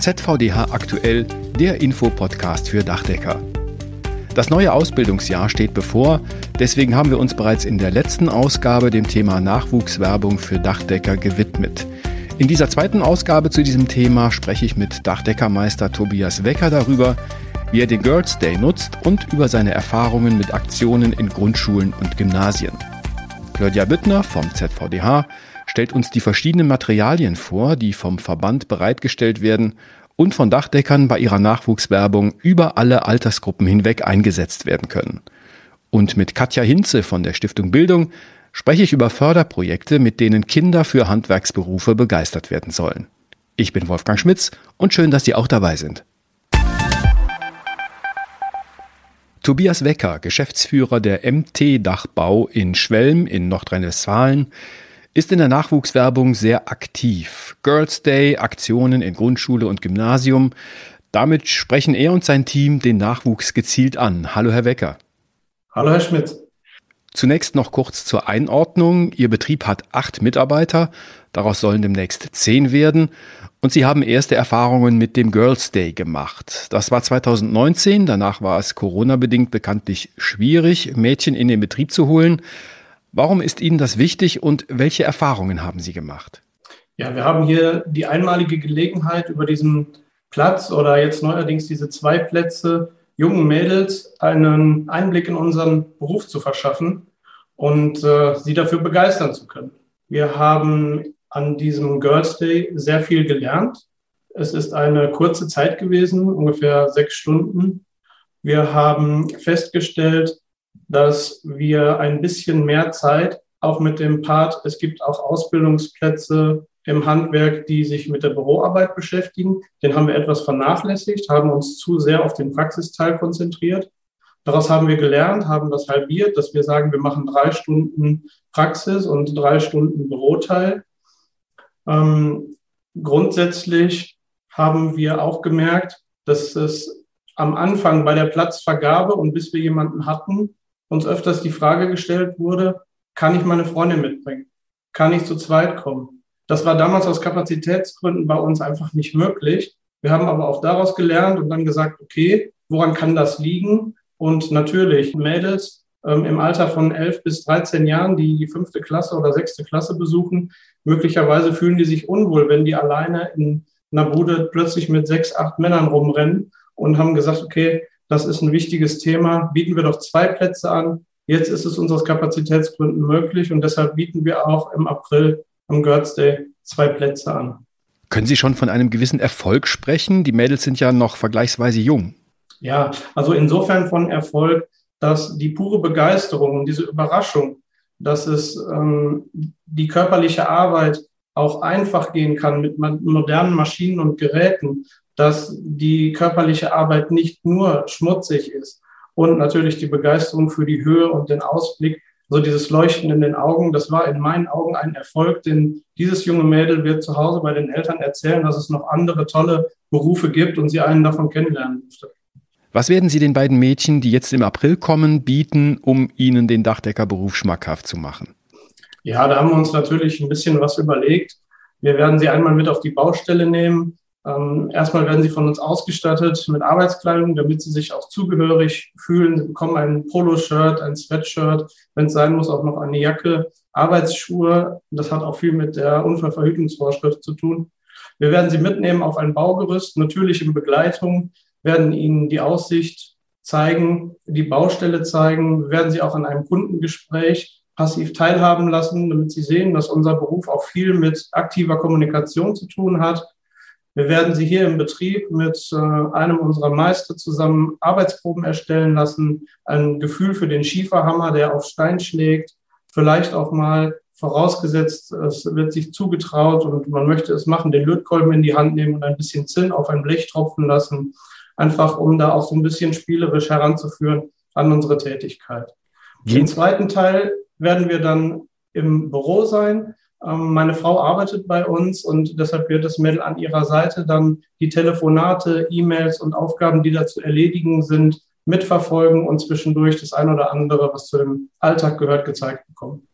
ZVDH aktuell, der Infopodcast für Dachdecker. Das neue Ausbildungsjahr steht bevor, deswegen haben wir uns bereits in der letzten Ausgabe dem Thema Nachwuchswerbung für Dachdecker gewidmet. In dieser zweiten Ausgabe zu diesem Thema spreche ich mit Dachdeckermeister Tobias Wecker darüber, wie er den Girls Day nutzt und über seine Erfahrungen mit Aktionen in Grundschulen und Gymnasien. Claudia Büttner vom ZVDH stellt uns die verschiedenen Materialien vor, die vom Verband bereitgestellt werden und von Dachdeckern bei ihrer Nachwuchswerbung über alle Altersgruppen hinweg eingesetzt werden können. Und mit Katja Hinze von der Stiftung Bildung spreche ich über Förderprojekte, mit denen Kinder für Handwerksberufe begeistert werden sollen. Ich bin Wolfgang Schmitz und schön, dass Sie auch dabei sind. Tobias Wecker, Geschäftsführer der MT Dachbau in Schwelm in Nordrhein-Westfalen, ist in der Nachwuchswerbung sehr aktiv. Girls Day, Aktionen in Grundschule und Gymnasium. Damit sprechen er und sein Team den Nachwuchs gezielt an. Hallo, Herr Wecker. Hallo, Herr Schmidt. Zunächst noch kurz zur Einordnung. Ihr Betrieb hat acht Mitarbeiter, daraus sollen demnächst zehn werden. Und Sie haben erste Erfahrungen mit dem Girls Day gemacht. Das war 2019, danach war es Corona-bedingt bekanntlich schwierig, Mädchen in den Betrieb zu holen. Warum ist Ihnen das wichtig und welche Erfahrungen haben Sie gemacht? Ja, wir haben hier die einmalige Gelegenheit, über diesen Platz oder jetzt neuerdings diese zwei Plätze jungen Mädels einen Einblick in unseren Beruf zu verschaffen und äh, sie dafür begeistern zu können. Wir haben an diesem Girls Day sehr viel gelernt. Es ist eine kurze Zeit gewesen, ungefähr sechs Stunden. Wir haben festgestellt, dass wir ein bisschen mehr Zeit auch mit dem Part, es gibt auch Ausbildungsplätze im Handwerk, die sich mit der Büroarbeit beschäftigen. Den haben wir etwas vernachlässigt, haben uns zu sehr auf den Praxisteil konzentriert. Daraus haben wir gelernt, haben das halbiert, dass wir sagen, wir machen drei Stunden Praxis und drei Stunden Büroteil. Ähm, grundsätzlich haben wir auch gemerkt, dass es am Anfang bei der Platzvergabe und bis wir jemanden hatten, uns öfters die Frage gestellt wurde, kann ich meine Freundin mitbringen? Kann ich zu zweit kommen? Das war damals aus Kapazitätsgründen bei uns einfach nicht möglich. Wir haben aber auch daraus gelernt und dann gesagt, okay, woran kann das liegen? Und natürlich Mädels ähm, im Alter von 11 bis 13 Jahren, die die fünfte Klasse oder sechste Klasse besuchen, möglicherweise fühlen die sich unwohl, wenn die alleine in einer Bude plötzlich mit sechs, acht Männern rumrennen und haben gesagt, okay, das ist ein wichtiges Thema. Bieten wir doch zwei Plätze an. Jetzt ist es uns aus Kapazitätsgründen möglich und deshalb bieten wir auch im April am Girls Day zwei Plätze an. Können Sie schon von einem gewissen Erfolg sprechen? Die Mädels sind ja noch vergleichsweise jung. Ja, also insofern von Erfolg, dass die pure Begeisterung und diese Überraschung, dass es ähm, die körperliche Arbeit auch einfach gehen kann mit modernen Maschinen und Geräten dass die körperliche Arbeit nicht nur schmutzig ist und natürlich die Begeisterung für die Höhe und den Ausblick, so dieses Leuchten in den Augen, das war in meinen Augen ein Erfolg, denn dieses junge Mädel wird zu Hause bei den Eltern erzählen, dass es noch andere tolle Berufe gibt und sie einen davon kennenlernen durfte. Was werden Sie den beiden Mädchen, die jetzt im April kommen, bieten, um ihnen den Dachdeckerberuf schmackhaft zu machen? Ja, da haben wir uns natürlich ein bisschen was überlegt. Wir werden sie einmal mit auf die Baustelle nehmen. Ähm, erstmal werden sie von uns ausgestattet mit Arbeitskleidung, damit sie sich auch zugehörig fühlen. Sie bekommen ein Poloshirt, ein Sweatshirt, wenn es sein muss, auch noch eine Jacke, Arbeitsschuhe. Das hat auch viel mit der Unfallverhütungsvorschrift zu tun. Wir werden sie mitnehmen auf ein Baugerüst, natürlich in Begleitung, werden ihnen die Aussicht zeigen, die Baustelle zeigen. Wir werden sie auch an einem Kundengespräch passiv teilhaben lassen, damit sie sehen, dass unser Beruf auch viel mit aktiver Kommunikation zu tun hat wir werden sie hier im Betrieb mit äh, einem unserer Meister zusammen Arbeitsproben erstellen lassen, ein Gefühl für den Schieferhammer, der auf Stein schlägt, vielleicht auch mal vorausgesetzt, es wird sich zugetraut und man möchte es machen, den Lötkolben in die Hand nehmen und ein bisschen Zinn auf ein Blech tropfen lassen, einfach um da auch so ein bisschen spielerisch heranzuführen an unsere Tätigkeit. Im zweiten Teil werden wir dann im Büro sein. Ähm, meine Frau arbeitet bei uns und deshalb wird das Mädel an ihrer Seite dann die Telefonate, E-Mails und Aufgaben, die da zu erledigen sind, mitverfolgen und zwischendurch das ein oder andere, was zu dem Alltag gehört, gezeigt bekommen.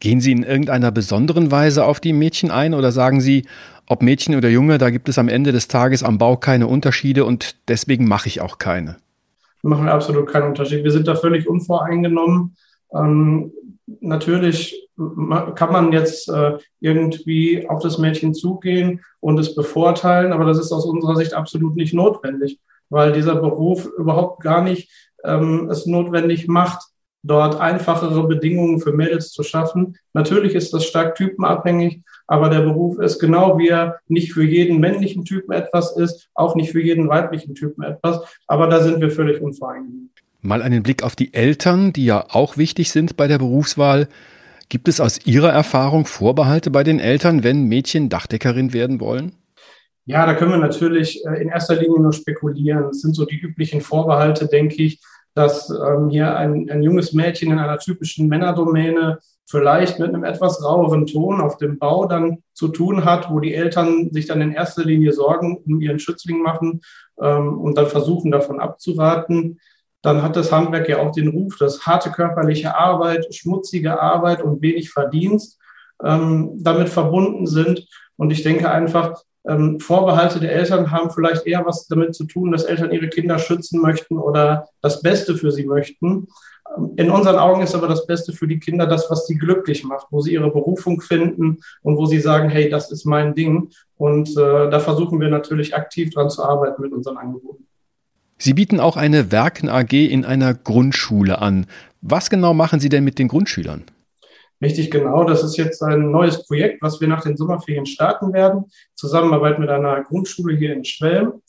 Gehen Sie in irgendeiner besonderen Weise auf die Mädchen ein oder sagen Sie, ob Mädchen oder Junge, da gibt es am Ende des Tages am Bau keine Unterschiede und deswegen mache ich auch keine. Machen wir absolut keinen Unterschied. Wir sind da völlig unvoreingenommen. Ähm, natürlich kann man jetzt äh, irgendwie auf das Mädchen zugehen und es bevorteilen, aber das ist aus unserer Sicht absolut nicht notwendig, weil dieser Beruf überhaupt gar nicht ähm, es notwendig macht, dort einfachere Bedingungen für Mädels zu schaffen. Natürlich ist das stark typenabhängig, aber der Beruf ist genau wie er nicht für jeden männlichen Typen etwas ist, auch nicht für jeden weiblichen Typen etwas, aber da sind wir völlig unvereinigt. Mal einen Blick auf die Eltern, die ja auch wichtig sind bei der Berufswahl. Gibt es aus Ihrer Erfahrung Vorbehalte bei den Eltern, wenn Mädchen Dachdeckerin werden wollen? Ja, da können wir natürlich äh, in erster Linie nur spekulieren. Es sind so die üblichen Vorbehalte, denke ich, dass ähm, hier ein, ein junges Mädchen in einer typischen Männerdomäne vielleicht mit einem etwas raueren Ton auf dem Bau dann zu tun hat, wo die Eltern sich dann in erster Linie Sorgen um ihren Schützling machen ähm, und dann versuchen, davon abzuraten. Dann hat das Handwerk ja auch den Ruf, dass harte körperliche Arbeit, schmutzige Arbeit und wenig Verdienst ähm, damit verbunden sind. Und ich denke einfach, ähm, Vorbehalte der Eltern haben vielleicht eher was damit zu tun, dass Eltern ihre Kinder schützen möchten oder das Beste für sie möchten. Ähm, in unseren Augen ist aber das Beste für die Kinder das, was sie glücklich macht, wo sie ihre Berufung finden und wo sie sagen, hey, das ist mein Ding. Und äh, da versuchen wir natürlich aktiv dran zu arbeiten mit unseren Angeboten. Sie bieten auch eine Werken AG in einer Grundschule an. Was genau machen Sie denn mit den Grundschülern? Richtig genau. Das ist jetzt ein neues Projekt, was wir nach den Sommerferien starten werden. Zusammenarbeit mit einer Grundschule hier in Schwelm.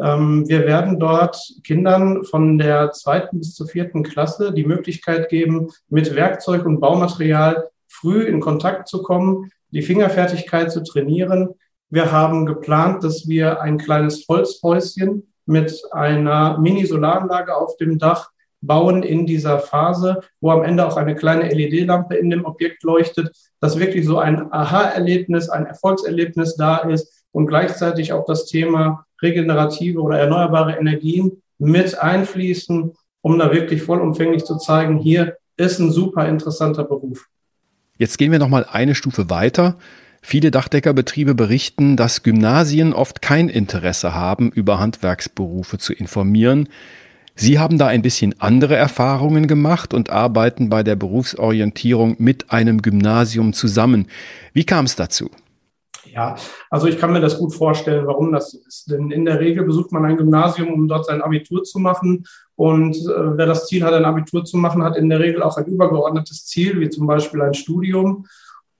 Ähm, wir werden dort Kindern von der zweiten bis zur vierten Klasse die Möglichkeit geben, mit Werkzeug und Baumaterial früh in Kontakt zu kommen, die Fingerfertigkeit zu trainieren. Wir haben geplant, dass wir ein kleines Holzhäuschen mit einer Mini-Solaranlage auf dem Dach bauen in dieser Phase, wo am Ende auch eine kleine LED-Lampe in dem Objekt leuchtet, dass wirklich so ein Aha-Erlebnis, ein Erfolgserlebnis da ist und gleichzeitig auch das Thema regenerative oder erneuerbare Energien mit einfließen, um da wirklich vollumfänglich zu zeigen, hier ist ein super interessanter Beruf. Jetzt gehen wir noch mal eine Stufe weiter. Viele Dachdeckerbetriebe berichten, dass Gymnasien oft kein Interesse haben, über Handwerksberufe zu informieren. Sie haben da ein bisschen andere Erfahrungen gemacht und arbeiten bei der Berufsorientierung mit einem Gymnasium zusammen. Wie kam es dazu? Ja, also ich kann mir das gut vorstellen, warum das so ist. Denn in der Regel besucht man ein Gymnasium, um dort sein Abitur zu machen. Und äh, wer das Ziel hat, ein Abitur zu machen, hat in der Regel auch ein übergeordnetes Ziel, wie zum Beispiel ein Studium.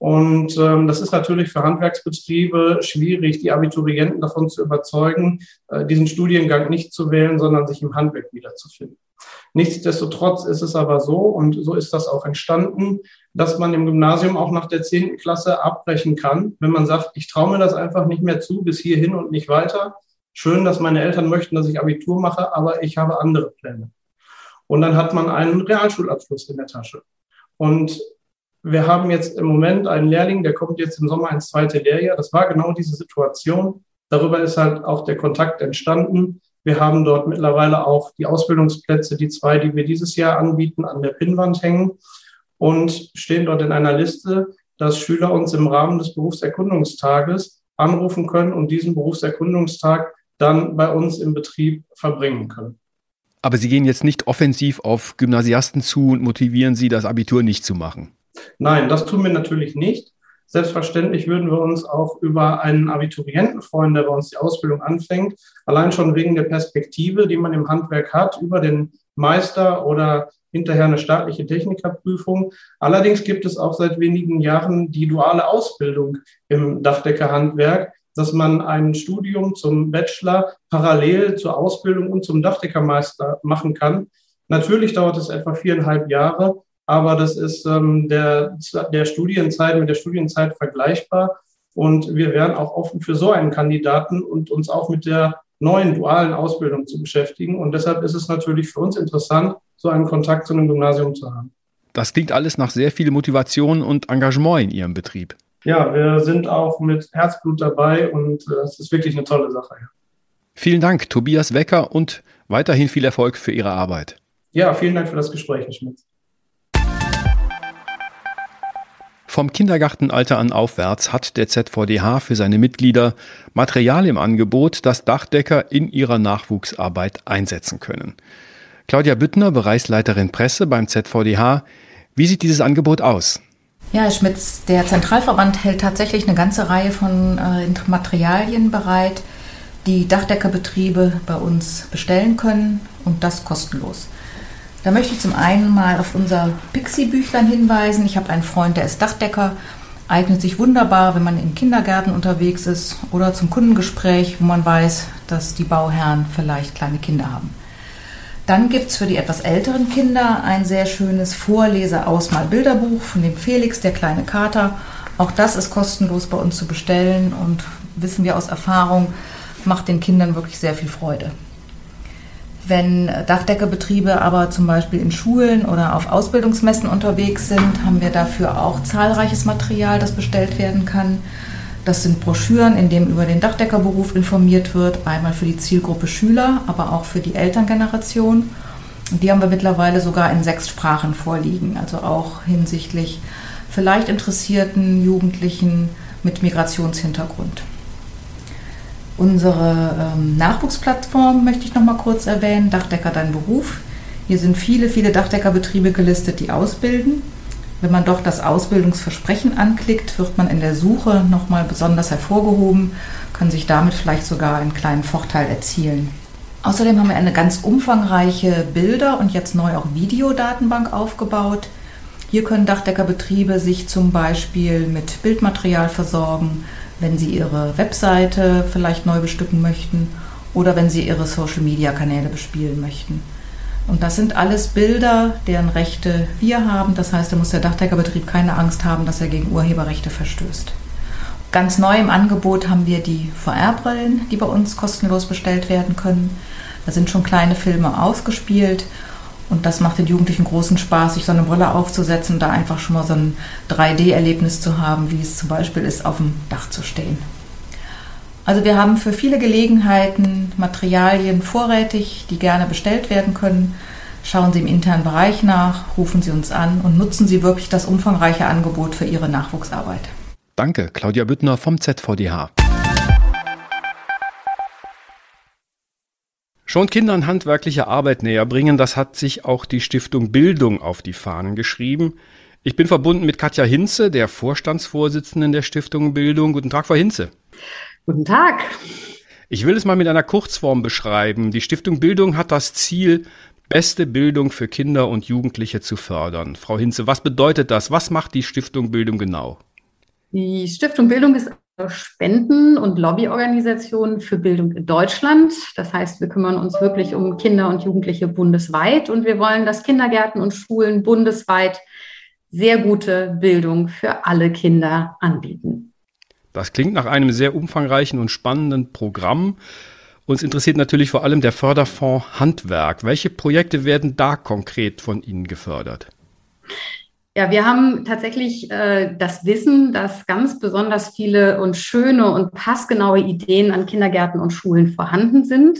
Und ähm, das ist natürlich für Handwerksbetriebe schwierig, die Abiturienten davon zu überzeugen, äh, diesen Studiengang nicht zu wählen, sondern sich im Handwerk wiederzufinden. Nichtsdestotrotz ist es aber so, und so ist das auch entstanden, dass man im Gymnasium auch nach der zehnten Klasse abbrechen kann, wenn man sagt, ich traue mir das einfach nicht mehr zu, bis hierhin und nicht weiter. Schön, dass meine Eltern möchten, dass ich Abitur mache, aber ich habe andere Pläne. Und dann hat man einen Realschulabschluss in der Tasche. Und wir haben jetzt im Moment einen Lehrling, der kommt jetzt im Sommer ins zweite Lehrjahr. Das war genau diese Situation. Darüber ist halt auch der Kontakt entstanden. Wir haben dort mittlerweile auch die Ausbildungsplätze, die zwei, die wir dieses Jahr anbieten, an der Pinnwand hängen und stehen dort in einer Liste, dass Schüler uns im Rahmen des Berufserkundungstages anrufen können und diesen Berufserkundungstag dann bei uns im Betrieb verbringen können. Aber Sie gehen jetzt nicht offensiv auf Gymnasiasten zu und motivieren sie, das Abitur nicht zu machen. Nein, das tun wir natürlich nicht. Selbstverständlich würden wir uns auch über einen Abiturienten freuen, der bei uns die Ausbildung anfängt. Allein schon wegen der Perspektive, die man im Handwerk hat, über den Meister oder hinterher eine staatliche Technikerprüfung. Allerdings gibt es auch seit wenigen Jahren die duale Ausbildung im Dachdeckerhandwerk, dass man ein Studium zum Bachelor parallel zur Ausbildung und zum Dachdeckermeister machen kann. Natürlich dauert es etwa viereinhalb Jahre, aber das ist ähm, der, der Studienzeit mit der Studienzeit vergleichbar. Und wir wären auch offen für so einen Kandidaten und uns auch mit der neuen dualen Ausbildung zu beschäftigen. Und deshalb ist es natürlich für uns interessant, so einen Kontakt zu einem Gymnasium zu haben. Das klingt alles nach sehr viel Motivation und Engagement in Ihrem Betrieb. Ja, wir sind auch mit Herzblut dabei und äh, es ist wirklich eine tolle Sache. Vielen Dank, Tobias Wecker, und weiterhin viel Erfolg für Ihre Arbeit. Ja, vielen Dank für das Gespräch, Herr Schmitz. Vom Kindergartenalter an aufwärts hat der ZVDH für seine Mitglieder Material im Angebot, das Dachdecker in ihrer Nachwuchsarbeit einsetzen können. Claudia Büttner, Bereichsleiterin Presse beim ZVDH. Wie sieht dieses Angebot aus? Ja, Herr Schmitz, der Zentralverband hält tatsächlich eine ganze Reihe von äh, Materialien bereit, die Dachdeckerbetriebe bei uns bestellen können und das kostenlos. Da möchte ich zum einen mal auf unser Pixie-Büchlein hinweisen. Ich habe einen Freund, der ist Dachdecker, eignet sich wunderbar, wenn man in Kindergärten unterwegs ist oder zum Kundengespräch, wo man weiß, dass die Bauherren vielleicht kleine Kinder haben. Dann gibt es für die etwas älteren Kinder ein sehr schönes Vorleser-Ausmal-Bilderbuch von dem Felix, der kleine Kater. Auch das ist kostenlos bei uns zu bestellen und wissen wir aus Erfahrung, macht den Kindern wirklich sehr viel Freude. Wenn Dachdeckerbetriebe aber zum Beispiel in Schulen oder auf Ausbildungsmessen unterwegs sind, haben wir dafür auch zahlreiches Material, das bestellt werden kann. Das sind Broschüren, in denen über den Dachdeckerberuf informiert wird, einmal für die Zielgruppe Schüler, aber auch für die Elterngeneration. Und die haben wir mittlerweile sogar in sechs Sprachen vorliegen, also auch hinsichtlich vielleicht interessierten Jugendlichen mit Migrationshintergrund. Unsere ähm, Nachwuchsplattform möchte ich noch mal kurz erwähnen, Dachdecker dein Beruf. Hier sind viele, viele Dachdeckerbetriebe gelistet, die ausbilden. Wenn man doch das Ausbildungsversprechen anklickt, wird man in der Suche noch mal besonders hervorgehoben, kann sich damit vielleicht sogar einen kleinen Vorteil erzielen. Außerdem haben wir eine ganz umfangreiche Bilder- und jetzt neu auch Videodatenbank aufgebaut. Hier können Dachdeckerbetriebe sich zum Beispiel mit Bildmaterial versorgen, wenn Sie Ihre Webseite vielleicht neu bestücken möchten oder wenn Sie Ihre Social-Media-Kanäle bespielen möchten. Und das sind alles Bilder, deren Rechte wir haben. Das heißt, da muss der Dachdeckerbetrieb keine Angst haben, dass er gegen Urheberrechte verstößt. Ganz neu im Angebot haben wir die VR-Brillen, die bei uns kostenlos bestellt werden können. Da sind schon kleine Filme ausgespielt und das macht den Jugendlichen großen Spaß, sich so eine Brille aufzusetzen und da einfach schon mal so ein 3D-Erlebnis zu haben, wie es zum Beispiel ist, auf dem Dach zu stehen. Also wir haben für viele Gelegenheiten Materialien vorrätig, die gerne bestellt werden können. Schauen Sie im internen Bereich nach, rufen Sie uns an und nutzen Sie wirklich das umfangreiche Angebot für Ihre Nachwuchsarbeit. Danke, Claudia Büttner vom ZVDH. Schon Kindern handwerkliche Arbeit näher bringen, das hat sich auch die Stiftung Bildung auf die Fahnen geschrieben. Ich bin verbunden mit Katja Hinze, der Vorstandsvorsitzenden der Stiftung Bildung. Guten Tag, Frau Hinze. Guten Tag. Ich will es mal mit einer Kurzform beschreiben. Die Stiftung Bildung hat das Ziel, beste Bildung für Kinder und Jugendliche zu fördern. Frau Hinze, was bedeutet das? Was macht die Stiftung Bildung genau? Die Stiftung Bildung ist Spenden- und Lobbyorganisation für Bildung in Deutschland. Das heißt, wir kümmern uns wirklich um Kinder und Jugendliche bundesweit und wir wollen, dass Kindergärten und Schulen bundesweit sehr gute Bildung für alle Kinder anbieten. Das klingt nach einem sehr umfangreichen und spannenden Programm. Uns interessiert natürlich vor allem der Förderfonds Handwerk. Welche Projekte werden da konkret von Ihnen gefördert? Ja, wir haben tatsächlich äh, das Wissen, dass ganz besonders viele und schöne und passgenaue Ideen an Kindergärten und Schulen vorhanden sind.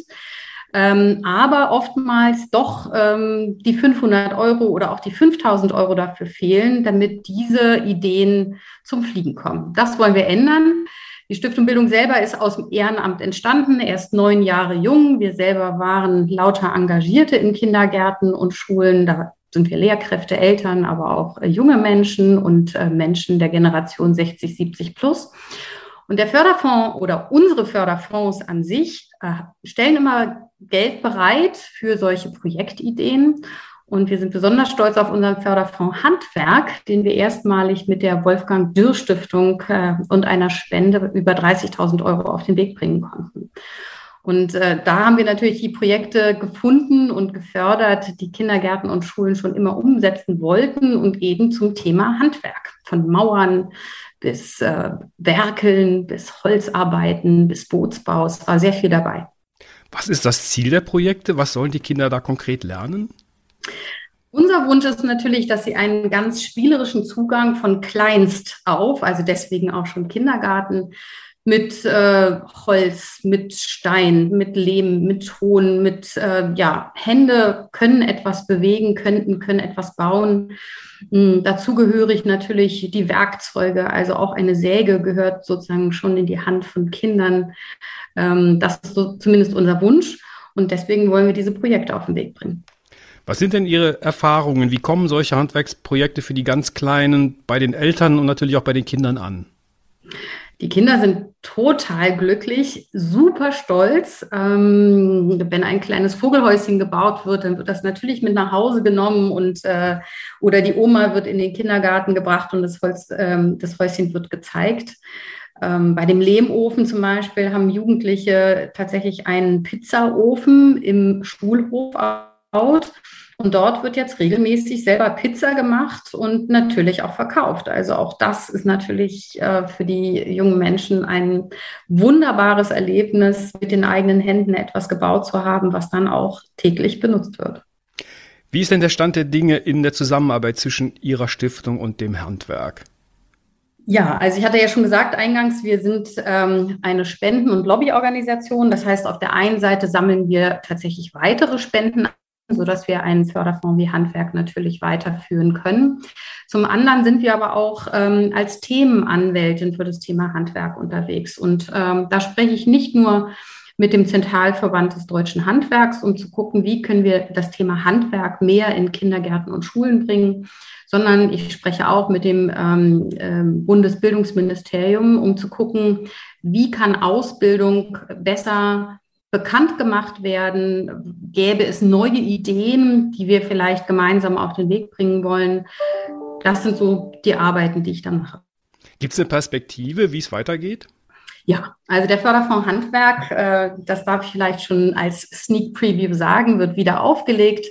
Ähm, aber oftmals doch ähm, die 500 Euro oder auch die 5000 Euro dafür fehlen, damit diese Ideen zum Fliegen kommen. Das wollen wir ändern. Die Stiftung Bildung selber ist aus dem Ehrenamt entstanden, erst neun Jahre jung. Wir selber waren lauter Engagierte in Kindergärten und Schulen. Da sind wir Lehrkräfte, Eltern, aber auch äh, junge Menschen und äh, Menschen der Generation 60, 70 plus. Und der Förderfonds oder unsere Förderfonds an sich äh, stellen immer Geld bereit für solche Projektideen. Und wir sind besonders stolz auf unseren Förderfonds Handwerk, den wir erstmalig mit der Wolfgang Dürr Stiftung und einer Spende über 30.000 Euro auf den Weg bringen konnten. Und äh, da haben wir natürlich die Projekte gefunden und gefördert, die Kindergärten und Schulen schon immer umsetzen wollten und eben zum Thema Handwerk. Von Mauern bis äh, Werkeln, bis Holzarbeiten, bis Bootsbau. Es war sehr viel dabei. Was ist das Ziel der Projekte? Was sollen die Kinder da konkret lernen? Unser Wunsch ist natürlich, dass sie einen ganz spielerischen Zugang von kleinst auf, also deswegen auch schon Kindergarten, mit äh, Holz, mit Stein, mit Lehm, mit Ton, mit, äh, ja, Hände können etwas bewegen, könnten, können etwas bauen. Mhm, dazugehörig natürlich die Werkzeuge, also auch eine Säge gehört sozusagen schon in die Hand von Kindern. Ähm, das ist so zumindest unser Wunsch und deswegen wollen wir diese Projekte auf den Weg bringen. Was sind denn Ihre Erfahrungen? Wie kommen solche Handwerksprojekte für die ganz Kleinen bei den Eltern und natürlich auch bei den Kindern an? Die Kinder sind total glücklich, super stolz. Ähm, wenn ein kleines Vogelhäuschen gebaut wird, dann wird das natürlich mit nach Hause genommen und äh, oder die Oma wird in den Kindergarten gebracht und das, Holz, ähm, das Häuschen wird gezeigt. Ähm, bei dem Lehmofen zum Beispiel haben Jugendliche tatsächlich einen Pizzaofen im Schulhof gebaut und dort wird jetzt regelmäßig selber Pizza gemacht und natürlich auch verkauft. Also auch das ist natürlich äh, für die jungen Menschen ein wunderbares Erlebnis, mit den eigenen Händen etwas gebaut zu haben, was dann auch täglich benutzt wird. Wie ist denn der Stand der Dinge in der Zusammenarbeit zwischen Ihrer Stiftung und dem Handwerk? Ja, also ich hatte ja schon gesagt eingangs, wir sind ähm, eine Spenden- und Lobbyorganisation. Das heißt, auf der einen Seite sammeln wir tatsächlich weitere Spenden sodass wir einen Förderfonds wie Handwerk natürlich weiterführen können. Zum anderen sind wir aber auch ähm, als Themenanwältin für das Thema Handwerk unterwegs. Und ähm, da spreche ich nicht nur mit dem Zentralverband des deutschen Handwerks, um zu gucken, wie können wir das Thema Handwerk mehr in Kindergärten und Schulen bringen, sondern ich spreche auch mit dem ähm, äh, Bundesbildungsministerium, um zu gucken, wie kann Ausbildung besser bekannt gemacht werden? Gäbe es neue Ideen, die wir vielleicht gemeinsam auf den Weg bringen wollen? Das sind so die Arbeiten, die ich dann mache. Gibt es eine Perspektive, wie es weitergeht? Ja, also der Förderfonds Handwerk, äh, das darf ich vielleicht schon als Sneak Preview sagen, wird wieder aufgelegt.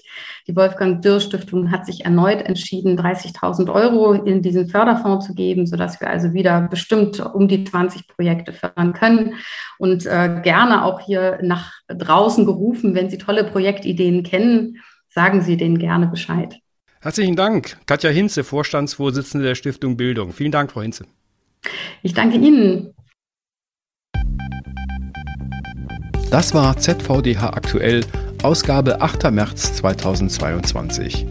Die Wolfgang Dürr Stiftung hat sich erneut entschieden, 30.000 Euro in diesen Förderfonds zu geben, sodass wir also wieder bestimmt um die 20 Projekte fördern können und äh, gerne auch hier nach draußen gerufen, wenn Sie tolle Projektideen kennen, sagen Sie denen gerne Bescheid. Herzlichen Dank, Katja Hinze, Vorstandsvorsitzende der Stiftung Bildung. Vielen Dank, Frau Hinze. Ich danke Ihnen. Das war ZVDH aktuell, Ausgabe 8. März 2022.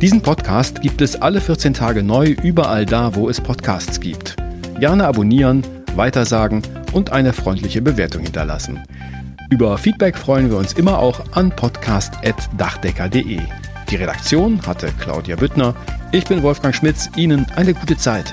Diesen Podcast gibt es alle 14 Tage neu überall da, wo es Podcasts gibt. Gerne abonnieren, weitersagen und eine freundliche Bewertung hinterlassen. Über Feedback freuen wir uns immer auch an podcast.dachdecker.de. Die Redaktion hatte Claudia Büttner. Ich bin Wolfgang Schmitz. Ihnen eine gute Zeit.